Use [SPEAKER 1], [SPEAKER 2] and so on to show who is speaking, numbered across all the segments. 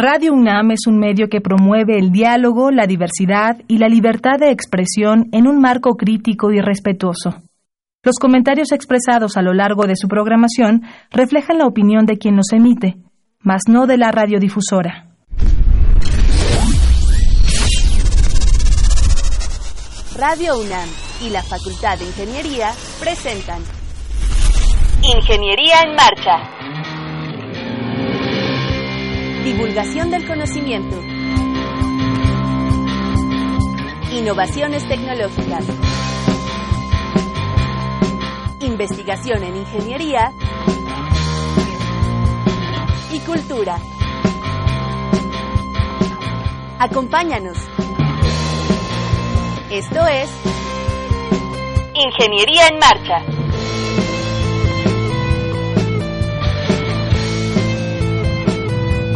[SPEAKER 1] Radio UNAM es un medio que promueve el diálogo, la diversidad y la libertad de expresión en un marco crítico y respetuoso. Los comentarios expresados a lo largo de su programación reflejan la opinión de quien los emite, mas no de la radiodifusora.
[SPEAKER 2] Radio UNAM y la Facultad de Ingeniería presentan Ingeniería en Marcha. Divulgación del conocimiento. Innovaciones tecnológicas. Investigación en ingeniería y cultura. Acompáñanos. Esto es Ingeniería en Marcha.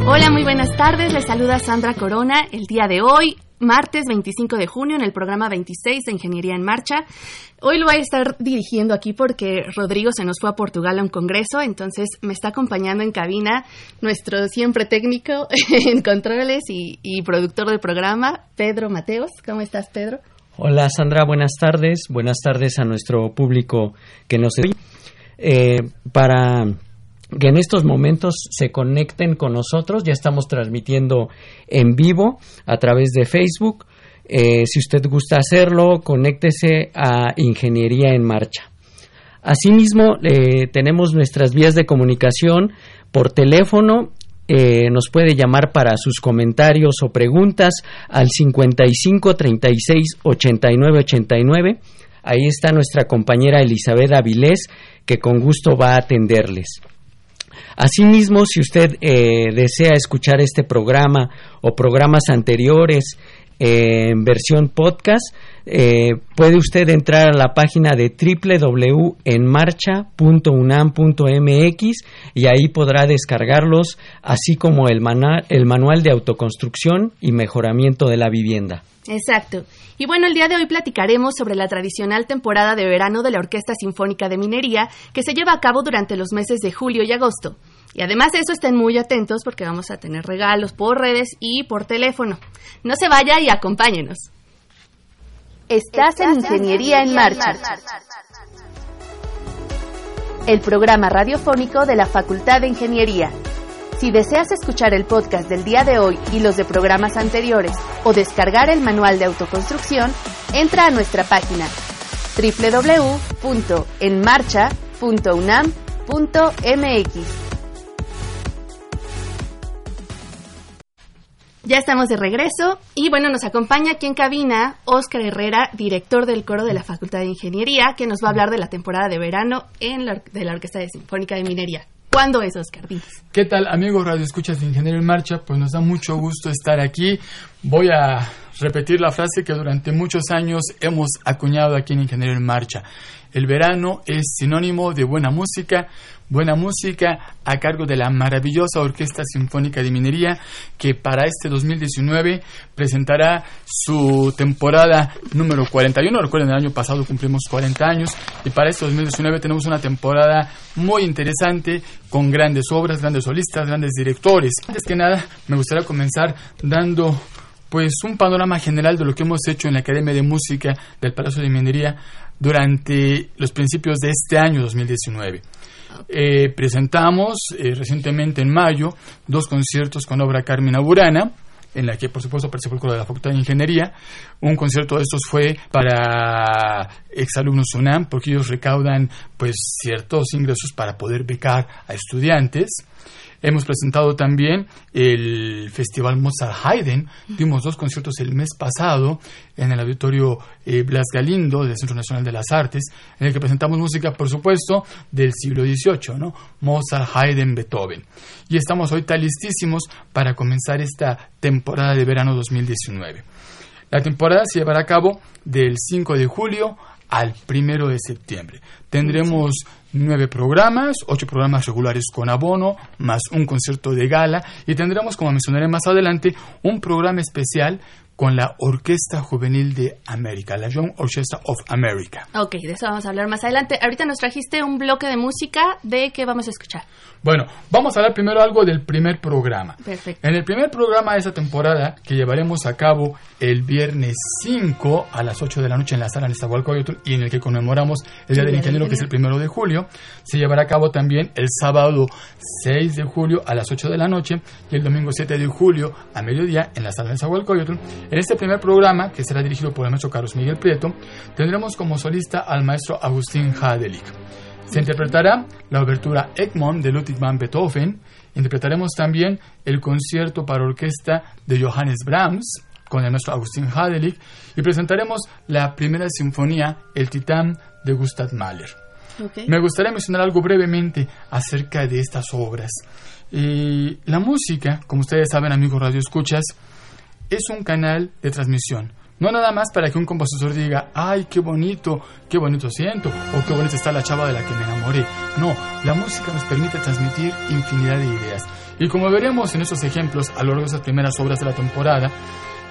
[SPEAKER 3] Hola, muy buenas tardes. Les saluda Sandra Corona el día de hoy, martes 25 de junio, en el programa 26 de Ingeniería en Marcha. Hoy lo voy a estar dirigiendo aquí porque Rodrigo se nos fue a Portugal a un congreso, entonces me está acompañando en cabina nuestro siempre técnico en controles y, productor del programa, Pedro Mateos. ¿Cómo estás, Pedro?
[SPEAKER 4] Hola, Sandra. Buenas tardes. Buenas tardes a nuestro público que nos... Eh, para que en estos momentos se conecten con nosotros. Ya estamos transmitiendo en vivo a través de Facebook. Eh, si usted gusta hacerlo, conéctese a Ingeniería en Marcha. Asimismo, eh, tenemos nuestras vías de comunicación por teléfono. Eh, nos puede llamar para sus comentarios o preguntas al 55 36 89 89. Ahí está nuestra compañera Elizabeth Avilés, que con gusto va a atenderles. Asimismo, si usted eh, desea escuchar este programa o programas anteriores en versión podcast, eh, puede usted entrar a la página de www.enmarcha.unam.mx y ahí podrá descargarlos, así como el, el manual de autoconstrucción y mejoramiento de la vivienda.
[SPEAKER 3] Exacto. Y bueno, el día de hoy platicaremos sobre la tradicional temporada de verano de la Orquesta Sinfónica de Minería que se lleva a cabo durante los meses de julio y agosto. Y además de eso, estén muy atentos porque vamos a tener regalos por redes y por teléfono. No se vaya y acompáñenos.
[SPEAKER 2] Estás en Ingeniería en Marcha. El programa radiofónico de la Facultad de Ingeniería. Si deseas escuchar el podcast del día de hoy y los de programas anteriores o descargar el manual de autoconstrucción, entra a nuestra página www.enmarcha.unam.mx.
[SPEAKER 3] Ya estamos de regreso y bueno, nos acompaña aquí en cabina Óscar Herrera, director del coro de la Facultad de Ingeniería, que nos va a hablar de la temporada de verano en la, de la Orquesta de Sinfónica de Minería. ¿Cuándo es, Oscar?
[SPEAKER 5] ¿Qué tal, amigos Radio Escuchas de Ingeniero en Marcha? Pues nos da mucho gusto estar aquí. Voy a repetir la frase que durante muchos años hemos acuñado aquí en Ingeniero en Marcha. El verano es sinónimo de buena música, buena música a cargo de la maravillosa Orquesta Sinfónica de Minería que para este 2019 presentará su temporada número 41. Recuerden, el año pasado cumplimos 40 años y para este 2019 tenemos una temporada muy interesante con grandes obras, grandes solistas, grandes directores. Antes que nada, me gustaría comenzar dando pues un panorama general de lo que hemos hecho en la Academia de Música del Palacio de Minería durante los principios de este año 2019. Eh, presentamos eh, recientemente en mayo dos conciertos con obra Carmina Burana, en la que por supuesto participó el coro de la Facultad de Ingeniería. Un concierto de estos fue para exalumnos UNAM, porque ellos recaudan pues ciertos ingresos para poder becar a estudiantes. Hemos presentado también el Festival Mozart Haydn. Dimos dos conciertos el mes pasado en el auditorio eh, Blas Galindo del Centro Nacional de las Artes, en el que presentamos música, por supuesto, del siglo XVIII, ¿no? Mozart, Haydn, Beethoven. Y estamos ahorita listísimos para comenzar esta temporada de verano 2019. La temporada se llevará a cabo del 5 de julio al 1 de septiembre. Tendremos nueve programas, ocho programas regulares con abono, más un concierto de gala y tendremos, como mencionaré más adelante, un programa especial con la Orquesta Juvenil de América, la Young Orchestra of America.
[SPEAKER 3] Ok, de eso vamos a hablar más adelante. Ahorita nos trajiste un bloque de música de qué vamos a escuchar.
[SPEAKER 5] Bueno, vamos a hablar primero algo del primer programa.
[SPEAKER 3] Perfecto.
[SPEAKER 5] En el primer programa de esta temporada, que llevaremos a cabo el viernes 5 a las 8 de la noche en la sala Nezahualcóyotl y en el que conmemoramos el Día del Ingeniero, que es el primero de julio, se llevará a cabo también el sábado 6 de julio a las 8 de la noche y el domingo 7 de julio a mediodía en la sala Nezahualcóyotl. En este primer programa, que será dirigido por el maestro Carlos Miguel Prieto, tendremos como solista al maestro Agustín Hadelich. Se interpretará la obertura Egmont de Ludwig van Beethoven. Interpretaremos también el concierto para orquesta de Johannes Brahms con el maestro Agustín Hadelich y presentaremos la primera sinfonía, El Titán de Gustav Mahler.
[SPEAKER 3] Okay.
[SPEAKER 5] Me gustaría mencionar algo brevemente acerca de estas obras. Eh, la música, como ustedes saben, amigos Radio Escuchas, es un canal de transmisión. No nada más para que un compositor diga, ay, qué bonito, qué bonito siento, o qué bonita está la chava de la que me enamoré. No, la música nos permite transmitir infinidad de ideas. Y como veremos en estos ejemplos a lo largo de esas primeras obras de la temporada,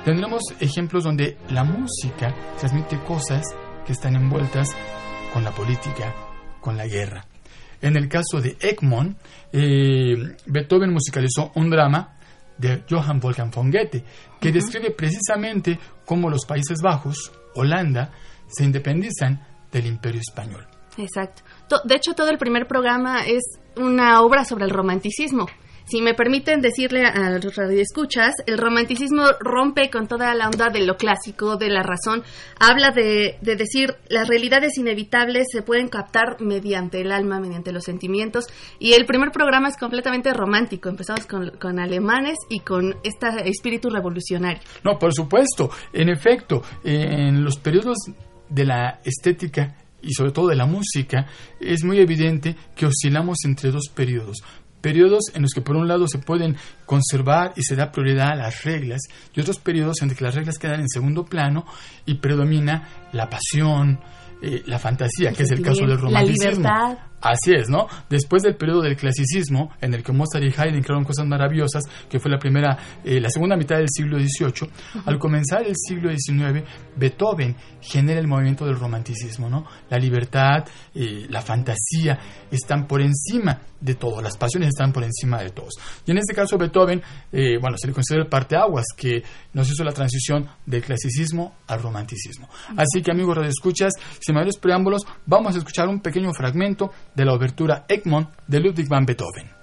[SPEAKER 5] tendremos ejemplos donde la música transmite cosas que están envueltas con la política, con la guerra. En el caso de Egmont, eh, Beethoven musicalizó un drama de Johann Wolfgang von Goethe, que uh -huh. describe precisamente cómo los Países Bajos, Holanda, se independizan del Imperio Español.
[SPEAKER 3] Exacto. De hecho, todo el primer programa es una obra sobre el romanticismo. Si me permiten decirle a los radioescuchas, el romanticismo rompe con toda la onda de lo clásico, de la razón. Habla de, de, decir las realidades inevitables se pueden captar mediante el alma, mediante los sentimientos. Y el primer programa es completamente romántico. Empezamos con, con alemanes y con este espíritu revolucionario.
[SPEAKER 5] No, por supuesto. En efecto, en los periodos de la estética y sobre todo de la música, es muy evidente que oscilamos entre dos periodos periodos en los que por un lado se pueden conservar y se da prioridad a las reglas y otros periodos en los que las reglas quedan en segundo plano y predomina la pasión, eh, la fantasía, que es el caso del romanticismo.
[SPEAKER 3] La libertad.
[SPEAKER 5] Así es, ¿no? Después del periodo del clasicismo, en el que Mozart y Haydn crearon cosas maravillosas, que fue la primera, eh, la segunda mitad del siglo XVIII, uh -huh. al comenzar el siglo XIX, Beethoven genera el movimiento del romanticismo, ¿no? La libertad, eh, la fantasía están por encima de todo, las pasiones están por encima de todos. Y en este caso Beethoven, eh, bueno, se le considera el parteaguas que nos hizo la transición del clasicismo al romanticismo. Uh -huh. Así que amigos radioescuchas, sin mayores preámbulos, vamos a escuchar un pequeño fragmento de la obertura Egmont de Ludwig van Beethoven.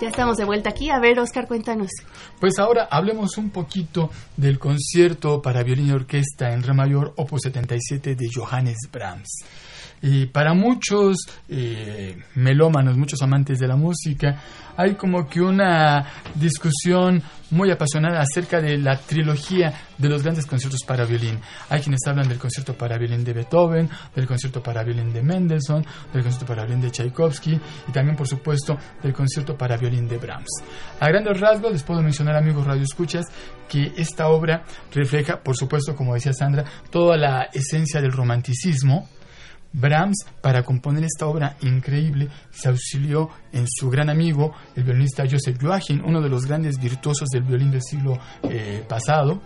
[SPEAKER 3] Ya estamos de vuelta aquí. A ver, Oscar, cuéntanos.
[SPEAKER 5] Pues ahora hablemos un poquito del concierto para violín y orquesta en re mayor, opus 77 de Johannes Brahms. Y para muchos eh, melómanos, muchos amantes de la música, hay como que una discusión muy apasionada acerca de la trilogía de los grandes conciertos para violín. Hay quienes hablan del concierto para violín de Beethoven, del concierto para violín de Mendelssohn, del concierto para violín de Tchaikovsky y también, por supuesto, del concierto para violín de Brahms. A grandes rasgos, les puedo mencionar, amigos radioescuchas, que esta obra refleja, por supuesto, como decía Sandra, toda la esencia del romanticismo, Brahms, para componer esta obra increíble, se auxilió en su gran amigo, el violinista Joseph Joachim, uno de los grandes virtuosos del violín del siglo eh, pasado,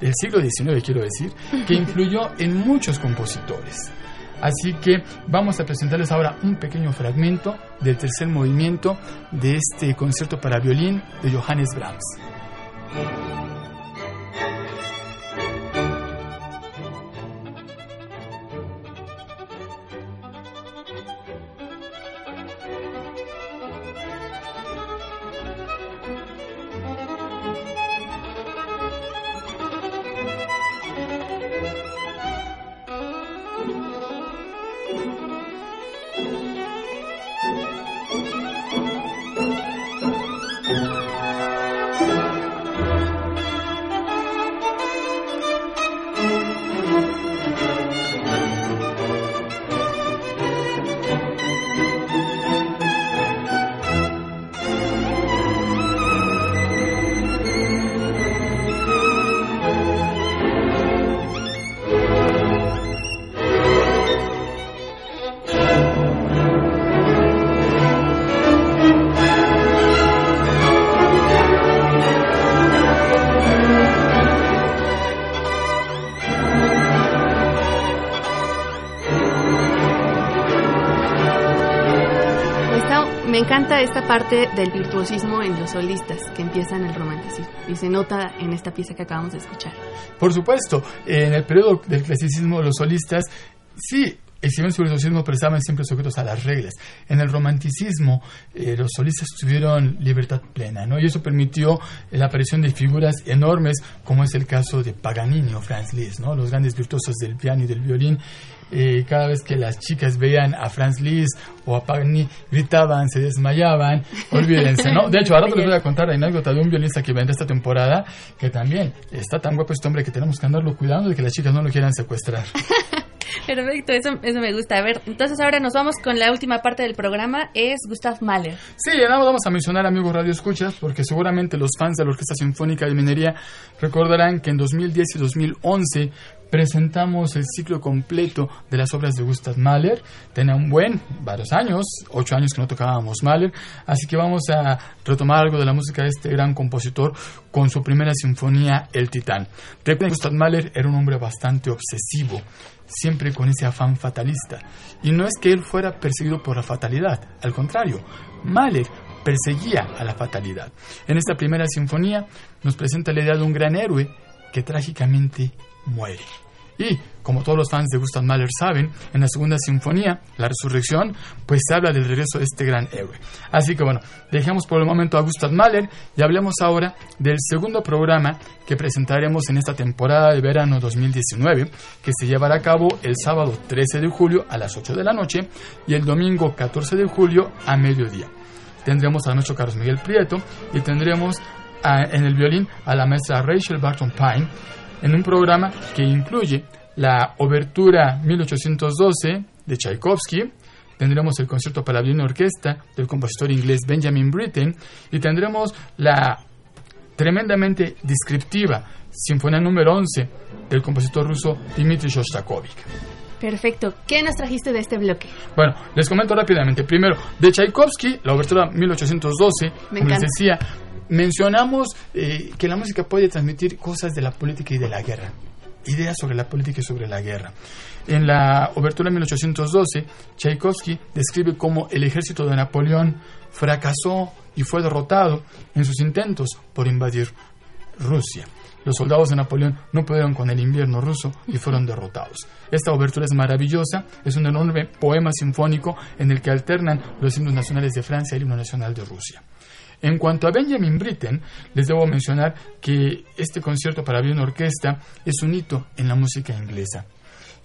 [SPEAKER 5] del siglo XIX, quiero decir, que influyó en muchos compositores. Así que vamos a presentarles ahora un pequeño fragmento del tercer movimiento de este concierto para violín de Johannes Brahms.
[SPEAKER 3] Encanta esta parte del virtuosismo en los solistas que empiezan el romanticismo y se nota en esta pieza que acabamos de escuchar.
[SPEAKER 5] Por supuesto, en el periodo del clasicismo los solistas sí exhibieron su virtuosismo pero estaban siempre sujetos a las reglas. En el romanticismo eh, los solistas tuvieron libertad plena ¿no? y eso permitió la aparición de figuras enormes como es el caso de Paganini o Franz Liszt, ¿no? los grandes virtuosos del piano y del violín eh, cada vez que las chicas veían a Franz Liszt o a Paganini, gritaban, se desmayaban, olvídense, ¿no? De hecho, ahora les voy a contar la anécdota de un violinista que vendrá esta temporada, que también está tan guapo este hombre que tenemos que andarlo cuidando de que las chicas no lo quieran secuestrar.
[SPEAKER 3] Perfecto, eso, eso me gusta. A ver, entonces ahora nos vamos con la última parte del programa, es Gustav Mahler.
[SPEAKER 5] Sí, nada vamos a mencionar, amigos Radio Escuchas, porque seguramente los fans de la Orquesta Sinfónica de Minería recordarán que en 2010 y 2011 presentamos el ciclo completo de las obras de Gustav Mahler. Tenía un buen, varios años, ocho años que no tocábamos Mahler, así que vamos a retomar algo de la música de este gran compositor con su primera sinfonía, El Titán. Recuerden que Gustav Mahler era un hombre bastante obsesivo, siempre con ese afán fatalista. Y no es que él fuera perseguido por la fatalidad, al contrario, Mahler perseguía a la fatalidad. En esta primera sinfonía nos presenta la idea de un gran héroe que trágicamente muere. Y, como todos los fans de Gustav Mahler saben, en la segunda sinfonía, La Resurrección, pues se habla del regreso de este gran héroe. Así que bueno, dejemos por el momento a Gustav Mahler y hablemos ahora del segundo programa que presentaremos en esta temporada de verano 2019, que se llevará a cabo el sábado 13 de julio a las 8 de la noche y el domingo 14 de julio a mediodía. Tendremos a nuestro Carlos Miguel Prieto y tendremos en el violín a la maestra Rachel Barton Pine en un programa que incluye la Obertura 1812 de Tchaikovsky, tendremos el concierto para violín y orquesta del compositor inglés Benjamin Britten y tendremos la tremendamente descriptiva Sinfonía número 11 del compositor ruso Dmitri Shostakovich.
[SPEAKER 3] Perfecto. ¿Qué nos trajiste de este bloque?
[SPEAKER 5] Bueno, les comento rápidamente. Primero, de Tchaikovsky, la obertura 1812, como les decía, mencionamos eh, que la música puede transmitir cosas de la política y de la guerra, ideas sobre la política y sobre la guerra. En la obertura de 1812, Tchaikovsky describe cómo el ejército de Napoleón fracasó y fue derrotado en sus intentos por invadir Rusia. Los soldados de Napoleón no pudieron con el invierno ruso y fueron derrotados. Esta obertura es maravillosa, es un enorme poema sinfónico en el que alternan los himnos nacionales de Francia y el himno nacional de Rusia. En cuanto a Benjamin Britten, les debo mencionar que este concierto para violín orquesta es un hito en la música inglesa.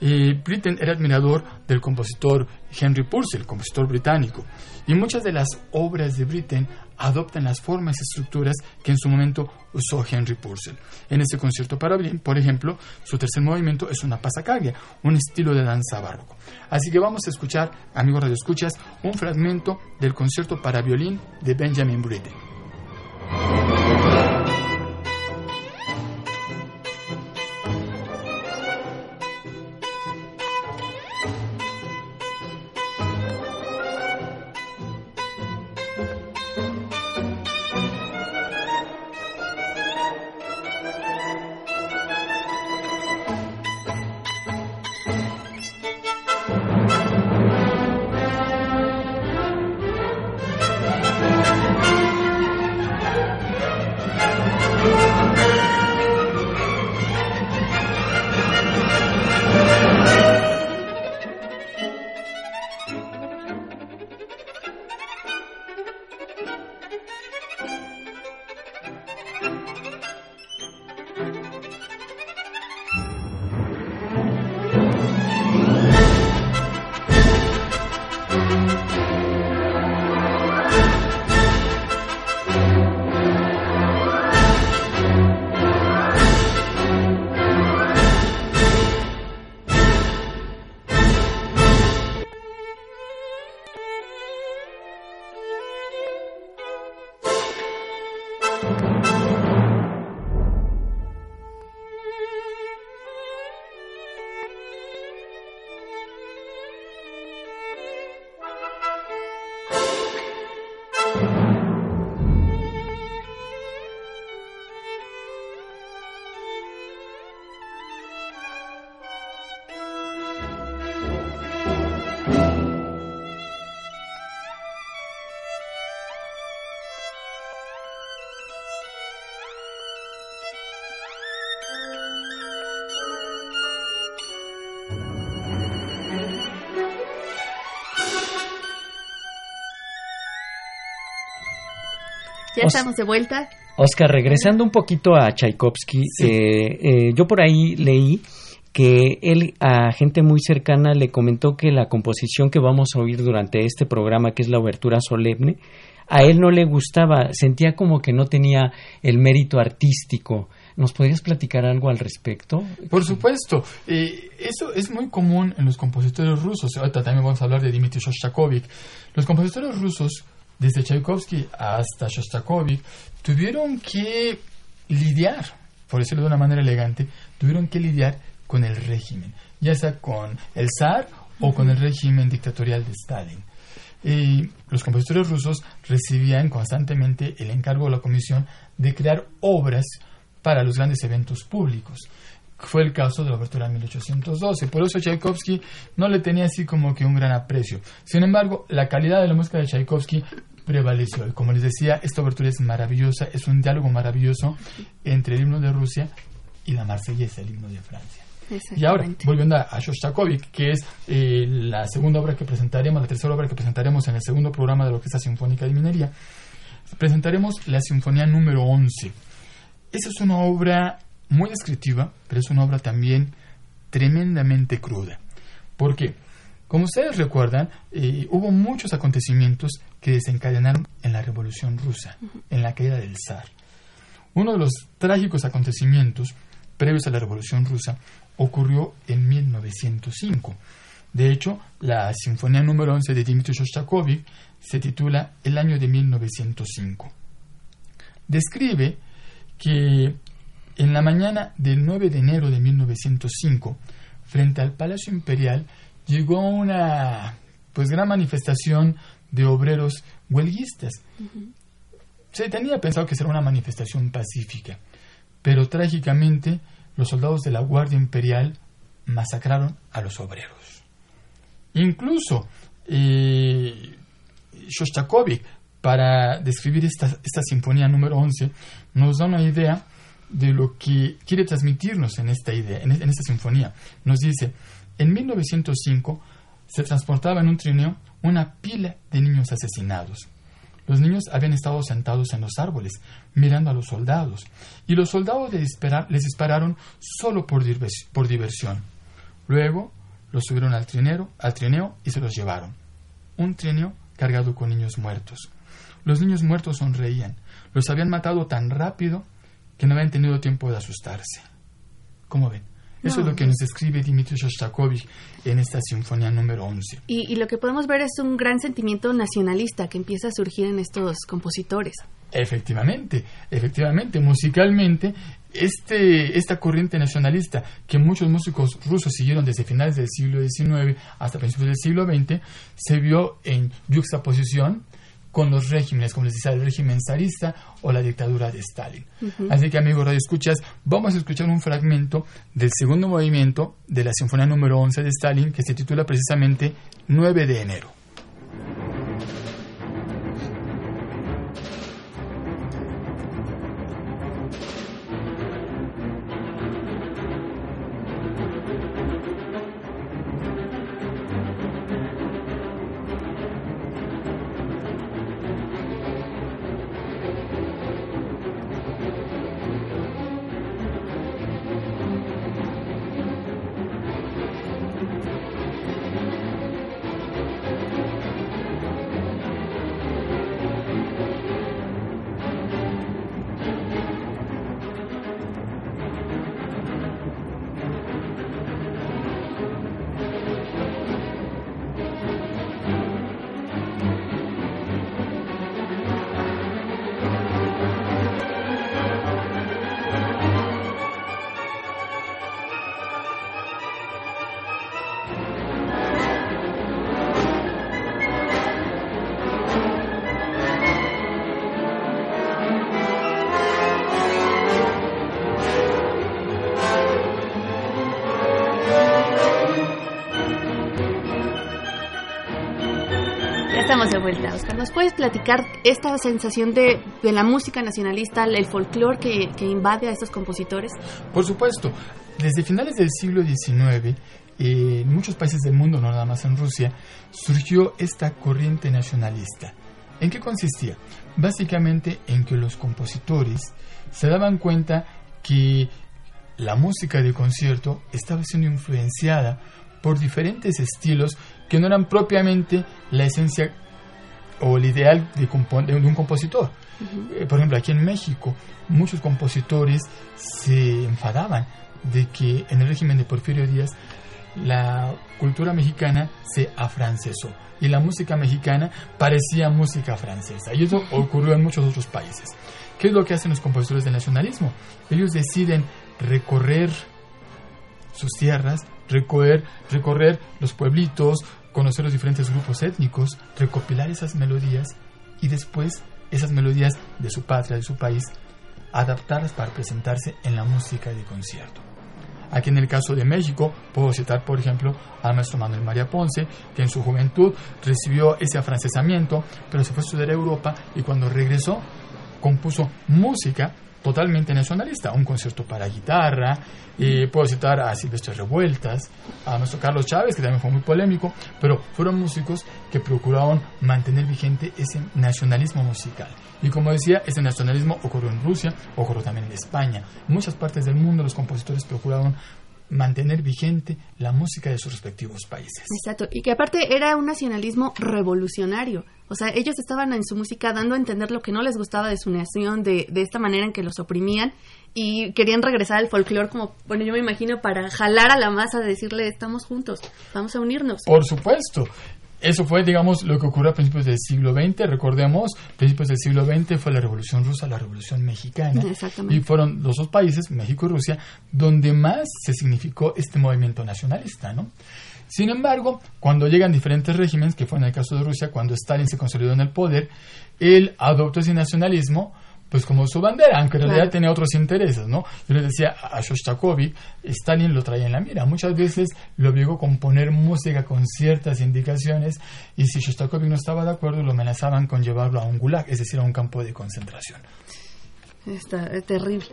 [SPEAKER 5] Eh, Britten era admirador del compositor Henry Purcell, compositor británico, y muchas de las obras de Britten adoptan las formas y estructuras que en su momento usó Henry Purcell. En este concierto para violín, por ejemplo, su tercer movimiento es una pasacaglia, un estilo de danza barroco. Así que vamos a escuchar, amigos radioescuchas, un fragmento del concierto para violín de Benjamin Britten.
[SPEAKER 3] Estamos de vuelta.
[SPEAKER 4] Oscar, regresando un poquito a Tchaikovsky, eh, eh, yo por ahí leí que él a gente muy cercana le comentó que la composición que vamos a oír durante este programa, que es la obertura solemne, a él no le gustaba, sentía como que no tenía el mérito artístico. ¿Nos podrías platicar algo al respecto?
[SPEAKER 5] Por supuesto. Eh, eso es muy común en los compositores rusos. Ahorita también vamos a hablar de Dmitri Shostakovich. Los compositores rusos, desde Tchaikovsky hasta Shostakovich, tuvieron que lidiar, por decirlo de una manera elegante, tuvieron que lidiar con el régimen, ya sea con el zar o con el régimen dictatorial de Stalin. Y los compositores rusos recibían constantemente el encargo de la comisión de crear obras para los grandes eventos públicos. Fue el caso de la abertura de 1812. Por eso Tchaikovsky no le tenía así como que un gran aprecio. Sin embargo, la calidad de la música de Tchaikovsky prevaleció. Y como les decía, esta abertura es maravillosa, es un diálogo maravilloso entre el himno de Rusia y la marsellesa, el himno de Francia. Y ahora, volviendo a, Shostakovich, que es eh, la segunda obra que presentaremos, la tercera obra que presentaremos en el segundo programa de la Orquesta Sinfónica de Minería, presentaremos la Sinfonía número 11. Esa es una obra muy descriptiva, pero es una obra también tremendamente cruda. porque Como ustedes recuerdan, eh, hubo muchos acontecimientos que desencadenaron en la Revolución Rusa, en la caída del zar. Uno de los trágicos acontecimientos previos a la Revolución Rusa ocurrió en 1905. De hecho, la Sinfonía número 11 de Dmitri Shostakovich se titula El año de 1905. Describe que en la mañana del 9 de enero de 1905, frente al Palacio Imperial, llegó una pues gran manifestación de obreros huelguistas. Se tenía pensado que sería una manifestación pacífica, pero trágicamente los soldados de la Guardia Imperial masacraron a los obreros. Incluso eh, Shostakovich, para describir esta, esta sinfonía número 11, nos da una idea de lo que quiere transmitirnos en esta idea, en, en esta sinfonía. Nos dice, en 1905 se transportaba en un trineo una pila de niños asesinados. Los niños habían estado sentados en los árboles, mirando a los soldados, y los soldados les, dispararon solo por, diversión. Luego los subieron al, trineo, al trineo y se los llevaron. Un trineo cargado con niños muertos. Los niños muertos sonreían. Los habían matado tan rápido que no habían tenido tiempo de asustarse. ¿Cómo ven? Eso es lo que nos escribe Dmitri Shostakovich en esta sinfonía número 11.
[SPEAKER 3] Y, lo que podemos ver es un gran sentimiento nacionalista que empieza a surgir en estos compositores.
[SPEAKER 5] Efectivamente, efectivamente, musicalmente, este, esta corriente nacionalista que muchos músicos rusos siguieron desde finales del siglo XIX hasta principios del siglo XX, se vio en juxtaposición con los regímenes, como les decía, el régimen zarista o la dictadura de Stalin. Así que, amigos Radio Escuchas, vamos a escuchar un fragmento del segundo movimiento de la Sinfonía número 11 de Stalin, que se titula precisamente 9 de enero.
[SPEAKER 3] Puedes platicar esta sensación de, la música nacionalista, el folclore que, invade a estos compositores?
[SPEAKER 5] Por supuesto. Desde finales del siglo XIX, en muchos países del mundo, no nada más en Rusia, surgió esta corriente nacionalista. ¿En qué consistía? Básicamente en que los compositores se daban cuenta que la música de concierto estaba siendo influenciada por diferentes estilos que no eran propiamente la esencia o el ideal de, un compositor. Eh, por ejemplo, aquí en México, muchos compositores se enfadaban de que en el régimen de Porfirio Díaz la cultura mexicana se afrancesó y la música mexicana parecía música francesa. Y eso ocurrió en muchos otros países. ¿Qué es lo que hacen los compositores del nacionalismo? Ellos deciden recorrer sus tierras, recorrer, recorrer los pueblitos, conocer los diferentes grupos étnicos, recopilar esas melodías y después esas melodías de su patria, de su país, adaptarlas para presentarse en la música de concierto. Aquí en el caso de México, puedo citar, por ejemplo, al maestro Manuel María Ponce, que en su juventud recibió ese afrancesamiento, pero se fue a estudiar a Europa y cuando regresó compuso música totalmente nacionalista, un concierto para guitarra, y puedo citar a Silvestre Revueltas, a nuestro Carlos Chávez, que también fue muy polémico, pero fueron músicos que procuraron mantener vigente ese nacionalismo musical. Y como decía, ese nacionalismo ocurrió en Rusia, ocurrió también en España. En muchas partes del mundo los compositores procuraron mantener vigente la música de sus respectivos países.
[SPEAKER 3] Exacto, y que aparte era un nacionalismo revolucionario. O sea, ellos estaban en su música dando a entender lo que no les gustaba de su nación, de, de esta manera en que los oprimían, y querían regresar al folclore como, bueno, yo me imagino, para jalar a la masa, de decirle, estamos juntos, vamos a unirnos.
[SPEAKER 5] Por supuesto, eso fue, digamos, lo que ocurrió a principios del siglo XX. Recordemos, principios del siglo XX fue la Revolución Rusa, la Revolución Mexicana. Y fueron los dos países, México y Rusia, donde más se significó este movimiento nacionalista, ¿no? Sin embargo, cuando llegan diferentes regímenes, que fue en el caso de Rusia, cuando Stalin se consolidó en el poder, él adoptó ese nacionalismo pues como su bandera, aunque en realidad tenía otros intereses, ¿no? Yo le decía a Shostakovich, Stalin lo traía en la mira. Muchas veces lo obligó a componer música con ciertas indicaciones y si Shostakovich no estaba de acuerdo, lo amenazaban con llevarlo a un gulag, es decir, a un campo de concentración.
[SPEAKER 3] Está es terrible.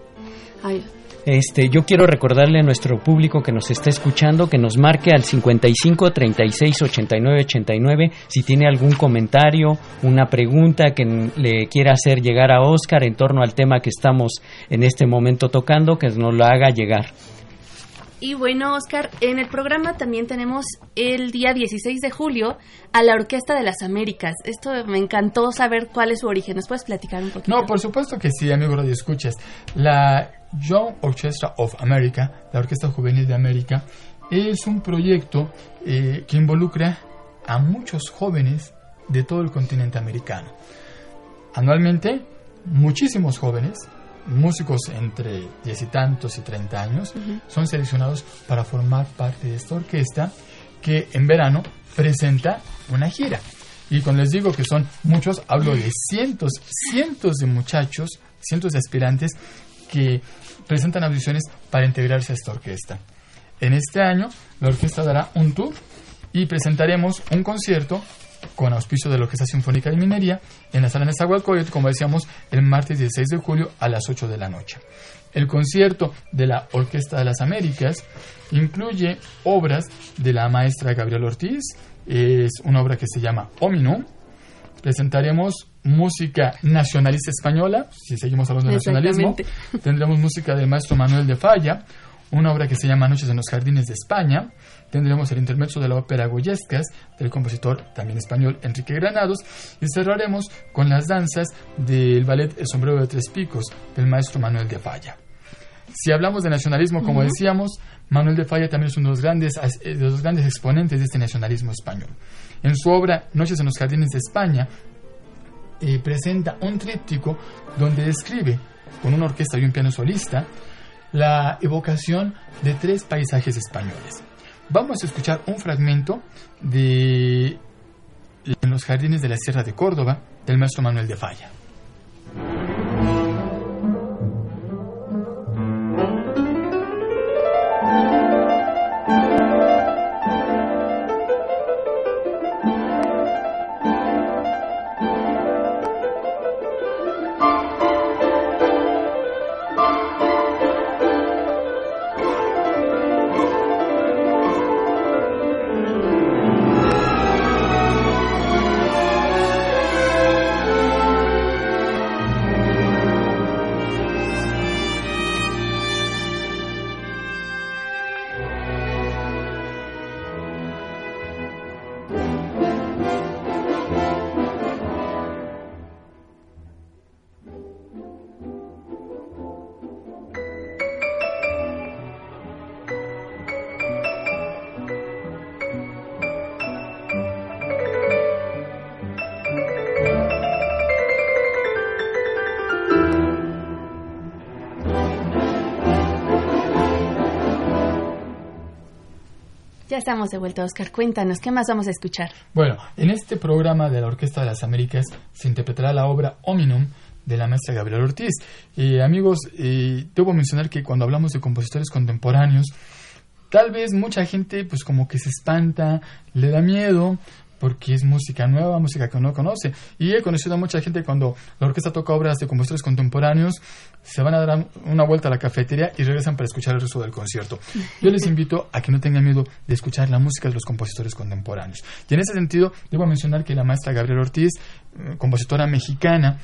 [SPEAKER 3] Ay,
[SPEAKER 4] este, yo quiero recordarle a nuestro público que nos está escuchando que nos marque al 55 36 89 89 si tiene algún comentario, una pregunta que le quiera hacer llegar a Oscar en torno al tema que estamos en este momento tocando, que nos lo haga llegar.
[SPEAKER 3] Y bueno, Oscar, en el programa también tenemos el día 16 de julio a la Orquesta de las Américas. Esto me encantó saber cuál es su origen. ¿Nos puedes platicar un poquito?
[SPEAKER 5] No, por supuesto que sí, amigo Radio Escuchas. La Young Orchestra of America, la Orquesta Juvenil de América, es un proyecto eh, que involucra a muchos jóvenes de todo el continente americano. Anualmente, muchísimos jóvenes músicos entre diez y tantos y treinta años son seleccionados para formar parte de esta orquesta que en verano presenta una gira. Y cuando les digo que son muchos, hablo de cientos, cientos de muchachos, cientos de aspirantes que presentan audiciones para integrarse a esta orquesta. En este año, la orquesta dará un tour y presentaremos un concierto con auspicio de la Orquesta Sinfónica de Minería en la sala de Nezahualcóyotl, como decíamos, el martes 16 de julio a las 8 de la noche. El concierto de la Orquesta de las Américas incluye obras de la maestra Gabriela Ortiz, es una obra que se llama Ominum. Presentaremos música nacionalista española, si seguimos hablando de nacionalismo. Tendremos música del maestro Manuel de Falla, una obra que se llama Noches en los Jardines de España. Tendremos el intermezzo de la ópera Goyescas del compositor también español Enrique Granados y cerraremos con las danzas del ballet El sombrero de tres picos del maestro Manuel de Falla. Si hablamos de nacionalismo, como decíamos, Manuel de Falla también es uno de los, grandes, de los grandes exponentes de este nacionalismo español. En su obra Noches en los Jardines de España, eh, presenta un tríptico donde describe, con una orquesta y un piano solista, la evocación de tres paisajes españoles. Vamos a escuchar un fragmento de En los jardines de la Sierra de Córdoba del maestro Manuel de Falla.
[SPEAKER 3] Estamos de vuelta, Oscar. Cuéntanos, ¿qué más vamos a escuchar?
[SPEAKER 5] Bueno, en este programa de la Orquesta de las Américas se interpretará la obra Ominum de la maestra Gabriela Ortiz. Y amigos, debo mencionar que cuando hablamos de compositores contemporáneos, tal vez mucha gente pues como que se espanta, le da miedo, porque es música nueva, música que no conoce. Y he conocido a mucha gente cuando la orquesta toca obras de compositores contemporáneos, se van a dar una vuelta a la cafetería y regresan para escuchar el resto del concierto. Yo les invito a que no tengan miedo de escuchar la música de los compositores contemporáneos. Y en ese sentido, debo mencionar que la maestra Gabriela Ortiz, eh, compositora mexicana,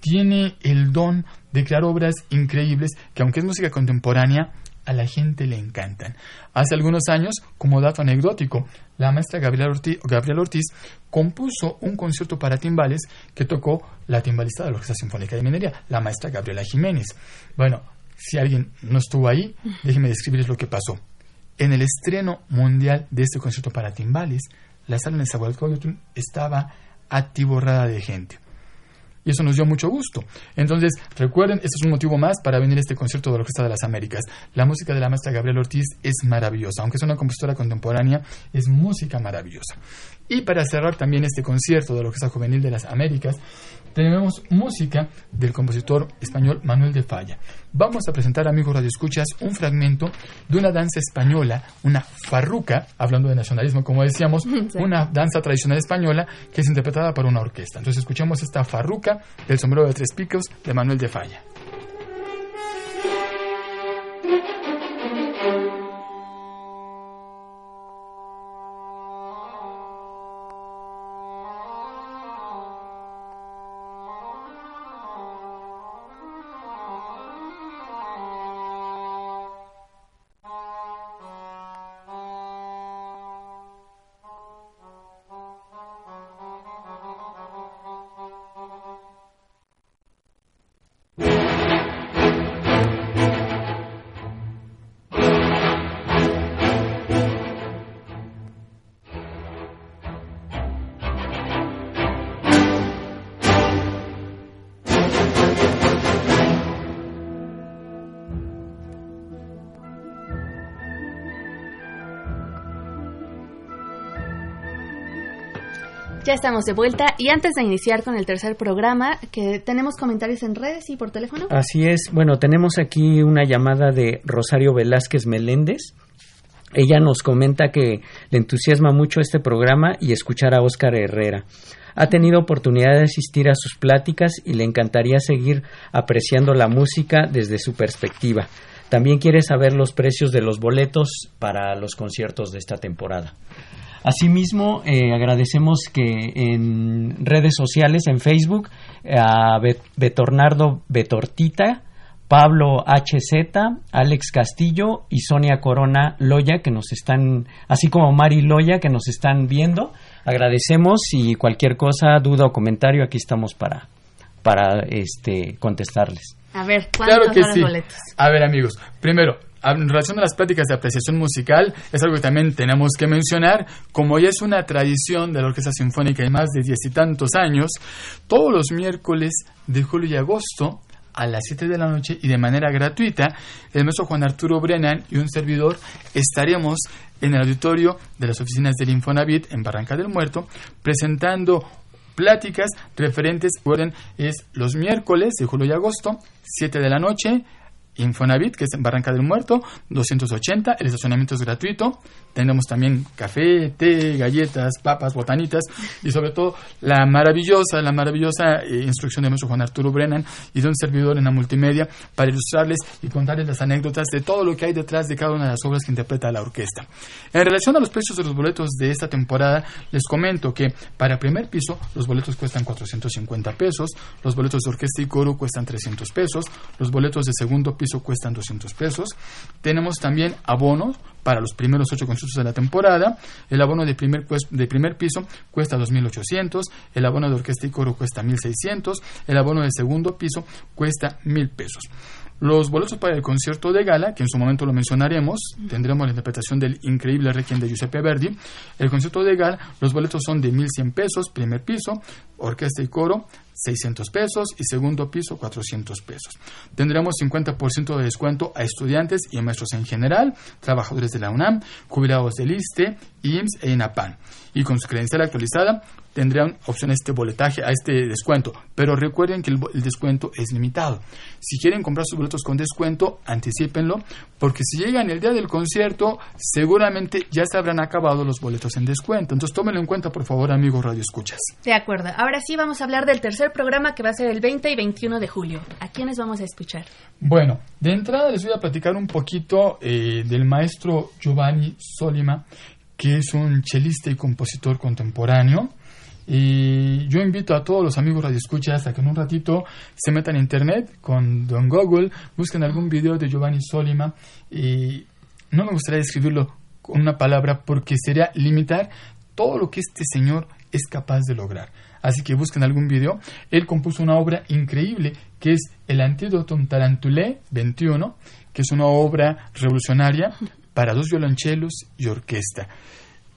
[SPEAKER 5] tiene el don de crear obras increíbles que aunque es música contemporánea, a la gente le encantan. Hace algunos años, como dato anecdótico, la maestra Gabriela Ortiz, Ortiz compuso un concierto para timbales que tocó la timbalista de la Orquesta Sinfónica de Minería, la maestra Gabriela Jiménez. Bueno, si alguien no estuvo ahí, déjenme describirles lo que pasó. En el estreno mundial de este concierto para timbales, la sala de Zahualcóyotl estaba atiborrada de gente y eso nos dio mucho gusto. Entonces, recuerden, este es un motivo más para venir a este concierto de la Orquesta de las Américas. La música de la maestra Gabriela Ortiz es maravillosa, aunque es una compositora contemporánea, es música maravillosa. Y para cerrar también este concierto de la Orquesta Juvenil de las Américas, tenemos música del compositor español Manuel de Falla. Vamos a presentar, amigos radioescuchas, un fragmento de una danza española, una farruca, hablando de nacionalismo, como decíamos, una danza tradicional española que es interpretada por una orquesta. Entonces escuchamos esta farruca del sombrero de tres picos de Manuel de Falla.
[SPEAKER 3] Ya estamos de vuelta y antes de iniciar con el tercer programa, que tenemos comentarios en redes y por teléfono.
[SPEAKER 4] Así es, bueno, tenemos aquí una llamada de Rosario Velázquez Meléndez. Ella nos comenta que le entusiasma mucho este programa y escuchar a Óscar Herrera. Ha tenido oportunidad de asistir a sus pláticas y le encantaría seguir apreciando la música desde su perspectiva. También quiere saber los precios de los boletos para los conciertos de esta temporada. Asimismo, eh, agradecemos que en redes sociales, en Facebook, a Betornardo Betortita, Pablo HZ, Alex Castillo y Sonia Corona Loya, que nos están, así como Mari Loya, que nos están viendo. Agradecemos y cualquier cosa, duda o comentario, aquí estamos para, para este, contestarles.
[SPEAKER 3] A ver, ¿cuántos claro que boletos?
[SPEAKER 5] A ver, amigos, primero, en relación a las prácticas de apreciación musical, es algo que también tenemos que mencionar, como ya es una tradición de la Orquesta Sinfónica de más de diez y tantos años, todos los miércoles de julio y agosto a las 7 de la noche y de manera gratuita, el maestro Juan Arturo Brennan y un servidor estaremos en el auditorio de las oficinas del Infonavit en Barranca del Muerto presentando pláticas referentes, es los miércoles de julio y agosto, 7 de la noche, Infonavit, que es en Barranca del Muerto, 280, el estacionamiento es gratuito, tenemos también café, té, galletas, papas, botanitas y sobre todo la maravillosa, la maravillosa eh, instrucción de nuestro Juan Arturo Brennan y de un servidor en la multimedia para ilustrarles y contarles las anécdotas de todo lo que hay detrás de cada una de las obras que interpreta la orquesta. En relación a los precios de los boletos de esta temporada, les comento que para primer piso los boletos cuestan 450 pesos, los boletos de orquesta y coro cuestan 300 pesos, los boletos de segundo piso cuestan 200 pesos. Tenemos también abonos para los primeros ocho conciertos de la temporada. El abono de primer, de primer piso cuesta 2.800, el abono de orquesta y coro cuesta 1.600, el abono de segundo piso cuesta 1.000 pesos. Los boletos para el concierto de gala, que en su momento lo mencionaremos, tendremos la interpretación del increíble Requiem de Giuseppe Verdi. El concierto de gala, los boletos son de 1.100 pesos, primer piso, orquesta y coro, 600 pesos y segundo piso 400 pesos. Tendremos 50% de descuento a estudiantes y maestros en general, trabajadores de la UNAM, jubilados del ISTE, IMSS e INAPAN. Y con su credencial actualizada tendrán opción a este boletaje, a este descuento. Pero recuerden que el, descuento es limitado. Si quieren comprar sus boletos con descuento, anticipenlo, porque si llegan el día del concierto, seguramente ya se habrán acabado los boletos en descuento. Entonces tómenlo en cuenta, por favor, amigos Radio Escuchas.
[SPEAKER 3] De acuerdo. Ahora sí vamos a hablar del tercer programa que va a ser el 20 y 21 de julio. ¿A quiénes vamos a escuchar?
[SPEAKER 5] Bueno, de entrada les voy a platicar un poquito eh, del maestro Giovanni Solima, que es un chelista y compositor contemporáneo. Y yo invito a todos los amigos radioescuchas a que en un ratito se metan en internet con Don Google, busquen algún video de Giovanni Solima y no me gustaría describirlo con una palabra porque sería limitar todo lo que este señor es capaz de lograr. Así que busquen algún video. Él compuso una obra increíble que es El Antídoto Tarantulé 21, que es una obra revolucionaria para dos violonchelos y orquesta.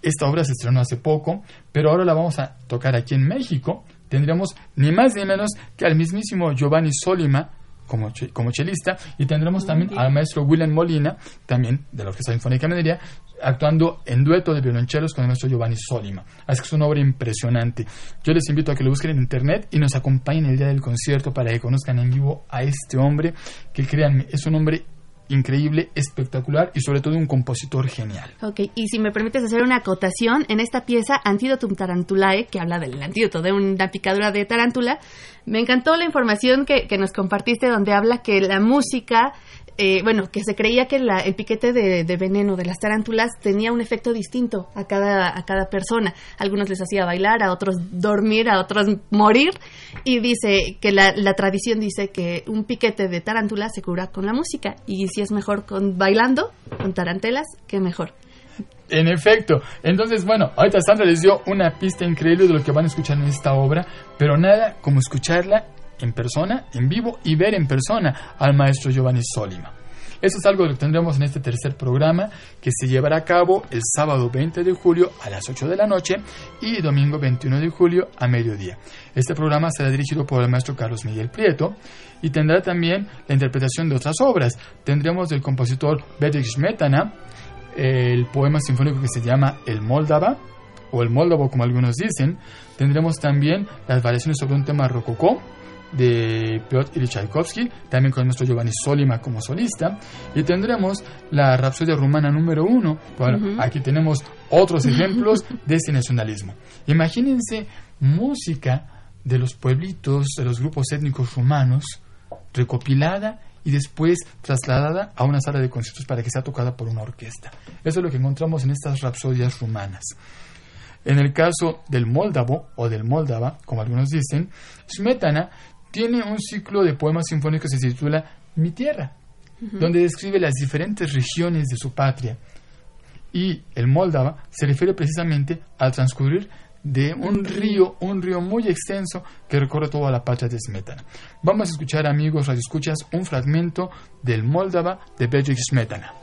[SPEAKER 5] Esta obra se estrenó hace poco, pero ahora la vamos a tocar aquí en México. Tendremos ni más ni menos que al mismísimo Giovanni Solima como, como chelista y tendremos también al maestro William Molina, también de la Orquesta Sinfónica Minería, actuando en dueto de violonchelos con el maestro Giovanni Solima. Así que es una obra impresionante. Yo les invito a que lo busquen en internet y nos acompañen el día del concierto para que conozcan en vivo a este hombre, que créanme, es un hombre increíble, espectacular y sobre todo un compositor genial.
[SPEAKER 3] Ok, y si me permites hacer una acotación, en esta pieza Antídotum Tarantulae, que habla del antídoto de una picadura de tarántula, me encantó la información que, que nos compartiste donde habla que la música eh, bueno, que se creía que el piquete de, veneno de las tarántulas tenía un efecto distinto a cada, a cada persona. algunos les hacía bailar, a otros dormir, a otros morir. Y dice que la, tradición dice que un piquete de tarántula se cura con la música. Y si es mejor con bailando, con tarantelas, qué mejor.
[SPEAKER 5] En efecto. Entonces, bueno, ahorita Sandra les dio una pista increíble de lo que van a escuchar en esta obra, pero nada como escucharla en persona, en vivo y ver en persona al maestro Giovanni Solima. Eso es algo que tendremos en este tercer programa que se llevará a cabo el sábado 20 de julio a las 8 de la noche y domingo 21 de julio a mediodía. Este programa será dirigido por el maestro Carlos Miguel Prieto y tendrá también la interpretación de otras obras. Tendremos del compositor Bedřich Smetana el poema sinfónico que se llama El Moldava o el Moldavo como algunos dicen. Tendremos también las variaciones sobre un tema rococó de Piotr Ilyich Tchaikovsky, también con nuestro Giovanni Solima como solista, y tendremos la Rapsodia Rumana número uno. Bueno, aquí tenemos otros ejemplos de este nacionalismo. Imagínense música de los pueblitos, de los grupos étnicos rumanos, recopilada y después trasladada a una sala de conciertos para que sea tocada por una orquesta. Eso es lo que encontramos en estas rapsodias rumanas. En el caso del moldavo o del moldava, como algunos dicen, Smetana tiene un ciclo de poemas sinfónicos que se titula Mi Tierra, donde describe las diferentes regiones de su patria. Y el Moldava se refiere precisamente al transcurrir de un río, un río muy extenso que recorre toda la patria de Smetana. Vamos a escuchar, amigos escuchas un fragmento del Moldava de Bedřich Smetana.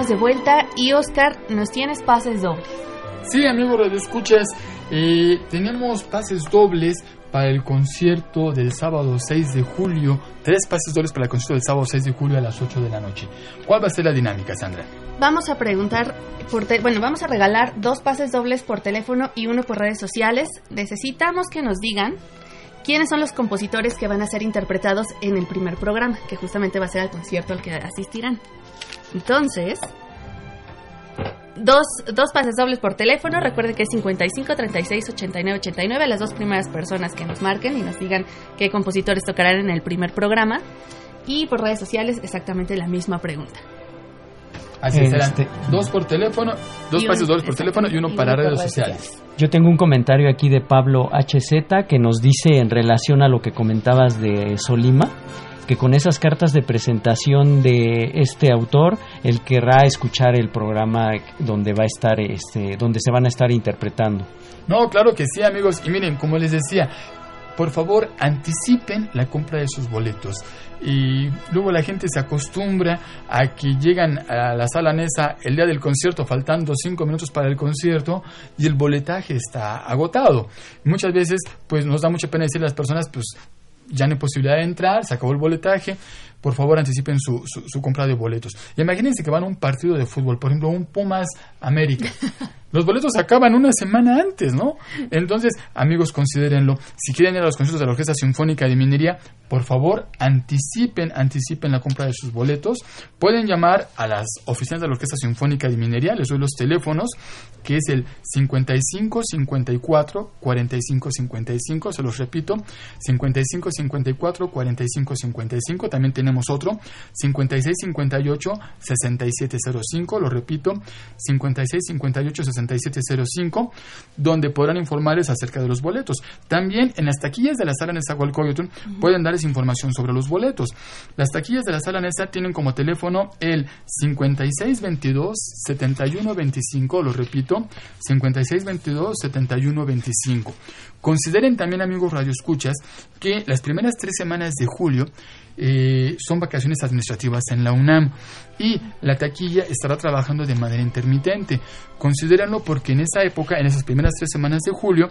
[SPEAKER 3] Estamos de vuelta y Oscar, nos tienes pases dobles.
[SPEAKER 5] Sí, amigos, Radio Escuchas, eh, tenemos pases dobles para el concierto del sábado 6 de julio. Tres pases dobles para el concierto del sábado 6 de julio a las 8 de la noche. ¿Cuál va a ser la dinámica, Sandra?
[SPEAKER 3] Vamos a preguntar, por bueno, vamos a regalar dos pases dobles por teléfono y uno por redes sociales. Necesitamos que nos digan quiénes son los compositores que van a ser interpretados en el primer programa, que justamente va a ser el concierto al que asistirán. Entonces, dos, dos pases dobles por teléfono. Recuerden que es 55 36 89 89. Las dos primeras personas que nos marquen y nos digan qué compositores tocarán en el primer programa. Y por redes sociales, exactamente la misma pregunta.
[SPEAKER 5] Así serán este, dos por teléfono, dos pases dobles por teléfono y uno para redes sociales.
[SPEAKER 4] Yo tengo un comentario aquí de Pablo HZ que nos dice en relación a lo que comentabas de Solima que con esas cartas de presentación de este autor él querrá escuchar el programa donde va a estar este donde se van a estar interpretando.
[SPEAKER 5] No, claro que sí, amigos, y miren, como les decía, por favor, anticipen la compra de sus boletos. Y luego la gente se acostumbra a que llegan a la sala Nesa el día del concierto, faltando cinco minutos para el concierto, y el boletaje está agotado. Muchas veces, pues nos da mucha pena decir a las personas, pues ya no hay posibilidad de entrar, se acabó el boletaje, por favor anticipen su, su, compra de boletos. imagínense que van a un partido de fútbol, por ejemplo, un Pumas América. Los boletos acaban una semana antes, ¿no? Entonces, amigos, considérenlo. Si quieren ir a los conciertos de la Orquesta Sinfónica de Minería, por favor, anticipen, anticipen la compra de sus boletos. Pueden llamar a las oficinas de la Orquesta Sinfónica de Minería, les doy los teléfonos, que es el 55 54 45 55, se los repito, 55 54 45 55. También tenemos otro, 56 58 6705, lo repito, 56 58 6705, donde podrán informarles acerca de los boletos. También en las taquillas de la sala Nesa Hualcoyotl pueden darles información sobre los boletos. Las taquillas de la sala Nesa tienen como teléfono el 5622 7125, lo repito, 5622 7125. Consideren también, amigos radioescuchas, que las primeras tres semanas de julio eh, son vacaciones administrativas en la UNAM y la taquilla estará trabajando de manera intermitente. Considérenlo porque en esa época, en esas primeras tres semanas de julio,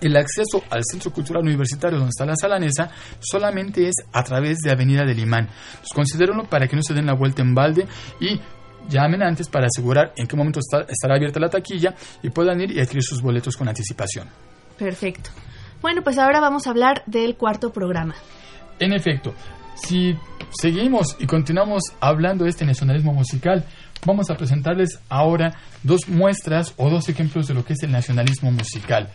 [SPEAKER 5] el acceso al Centro Cultural Universitario donde está la salanesa solamente es a través de Avenida del Imán. Pues considérenlo para que no se den la vuelta en balde y llamen antes para asegurar en qué momento estará abierta la taquilla y puedan ir y adquirir sus boletos con anticipación.
[SPEAKER 3] Perfecto. Bueno, pues ahora vamos a hablar del cuarto programa.
[SPEAKER 5] En efecto, si seguimos y continuamos hablando de este nacionalismo musical, vamos a presentarles ahora dos muestras o dos ejemplos de lo que es el nacionalismo musical,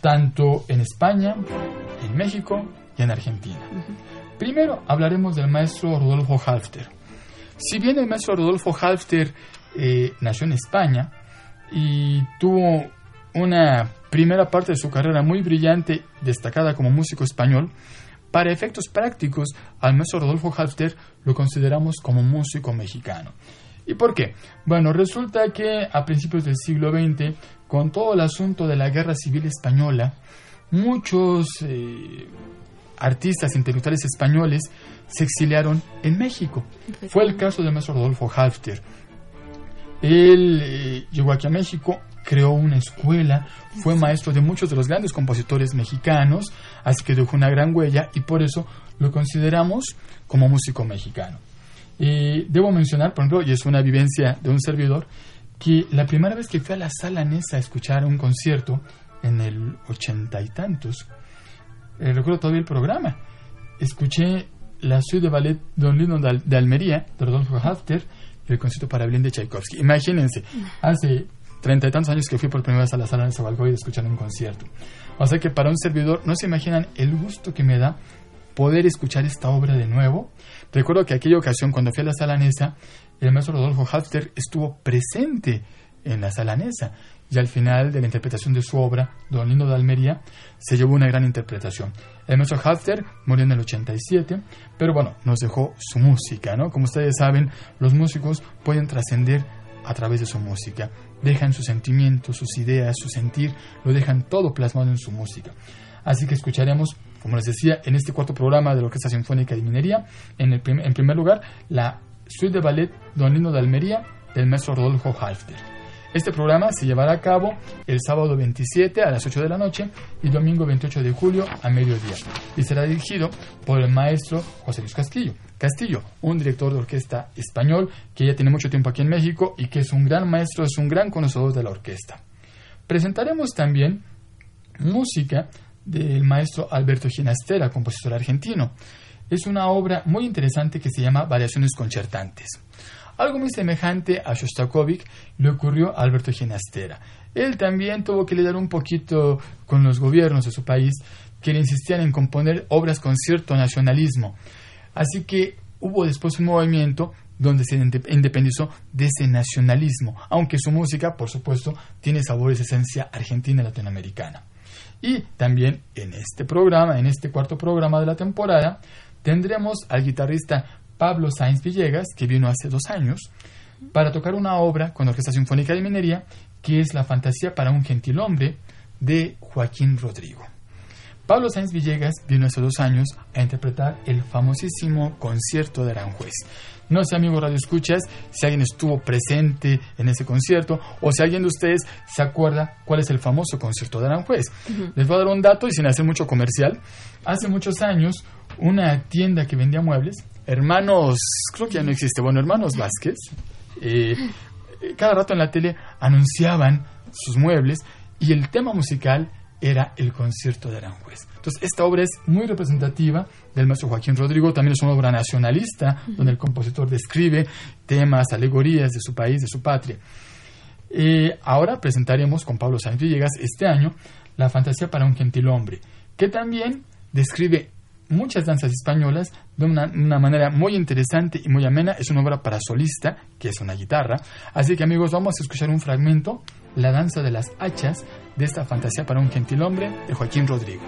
[SPEAKER 5] tanto en España, en México y en Argentina. Primero hablaremos del maestro Rodolfo Halfter. Si bien el maestro Rodolfo Halfter eh, nació en España y tuvo una primera parte de su carrera muy brillante, destacada como músico español, para efectos prácticos, al maestro Rodolfo Halfter lo consideramos como músico mexicano. ¿Y por qué? Bueno, resulta que a principios del siglo XX, con todo el asunto de la guerra civil española, muchos eh, artistas intelectuales españoles se exiliaron en México. Fue el caso del maestro Rodolfo Halfter. Él eh, llegó aquí a México, creó una escuela, fue maestro de muchos de los grandes compositores mexicanos, así que dejó una gran huella y por eso lo consideramos como músico mexicano. Y debo mencionar, por ejemplo, y es una vivencia de un servidor, que la primera vez que fui a la sala Nesa a escuchar un concierto, en el ochenta y tantos, eh, recuerdo todavía el programa, escuché la suite de ballet Don Lino de Almería, de Rodolfo Hafter, y el concierto para violín de Tchaikovsky. Imagínense, hace treinta y tantos años que fui por primera vez a la sala de Zabalgoy a escuchar un concierto. O sea que para un servidor, no se imaginan el gusto que me da poder escuchar esta obra de nuevo. Recuerdo que aquella ocasión, cuando fui a la sala Nesa, el maestro Rodolfo Hafter estuvo presente en la sala Nesa y al final de la interpretación de su obra, Don Lindo de Almería, se llevó una gran interpretación. El maestro Hafter murió en el 87, pero bueno, nos dejó su música, ¿no? Como ustedes saben, los músicos pueden trascender a través de su música. Dejan sus sentimientos, sus ideas, su sentir, lo dejan todo plasmado en su música. Así que escucharemos, como les decía, en este cuarto programa de la Orquesta Sinfónica de Minería, en, el primer lugar, la Suite de Ballet Don Lino de Almería del maestro Rodolfo Halfter. Este programa se llevará a cabo el sábado 27 a las 8 de la noche y domingo 28 de julio a mediodía y será dirigido por el maestro José Luis Castillo. Castillo, un director de orquesta español que ya tiene mucho tiempo aquí en México y que es un gran maestro, es un gran conocedor de la orquesta. Presentaremos también música del maestro Alberto Ginastera, compositor argentino. Es una obra muy interesante que se llama Variaciones concertantes. Algo muy semejante a Shostakovich le ocurrió a Alberto Ginastera. Él también tuvo que lidiar un poquito con los gobiernos de su país que le insistían en componer obras con cierto nacionalismo. Así que hubo después un movimiento donde se independizó de ese nacionalismo, aunque su música, por supuesto, tiene sabores de esencia argentina y latinoamericana. Y también en este programa, en este cuarto programa de la temporada, tendremos al guitarrista Pablo Sainz Villegas, que vino hace dos años, para tocar una obra con Orquesta Sinfónica de Minería, que es La Fantasía para un Gentilhombre de Joaquín Rodrigo. Pablo Sainz Villegas vino hace dos años a interpretar el famosísimo concierto de Aranjuez. No sé, amigos Radio Escuchas, si alguien estuvo presente en ese concierto o si alguien de ustedes se acuerda cuál es el famoso concierto de Aranjuez. Les voy a dar un dato y sin hacer mucho comercial. Hace muchos años, una tienda que vendía muebles hermanos, creo que ya no existe, bueno, hermanos Vázquez, eh, cada rato en la tele anunciaban sus muebles y el tema musical era el concierto de Aranjuez. Entonces, esta obra es muy representativa del maestro Joaquín Rodrigo, también es una obra nacionalista, donde el compositor describe temas, alegorías de su país, de su patria. Eh, ahora presentaremos con Pablo Sánchez Villegas este año La fantasía para un gentil hombre, que también describe muchas danzas españolas de una, manera muy interesante y muy amena. Es una obra para solista, que es una guitarra. Así que amigos, vamos a escuchar un fragmento, La danza de las hachas, de esta fantasía para un gentilhombre de Joaquín Rodrigo.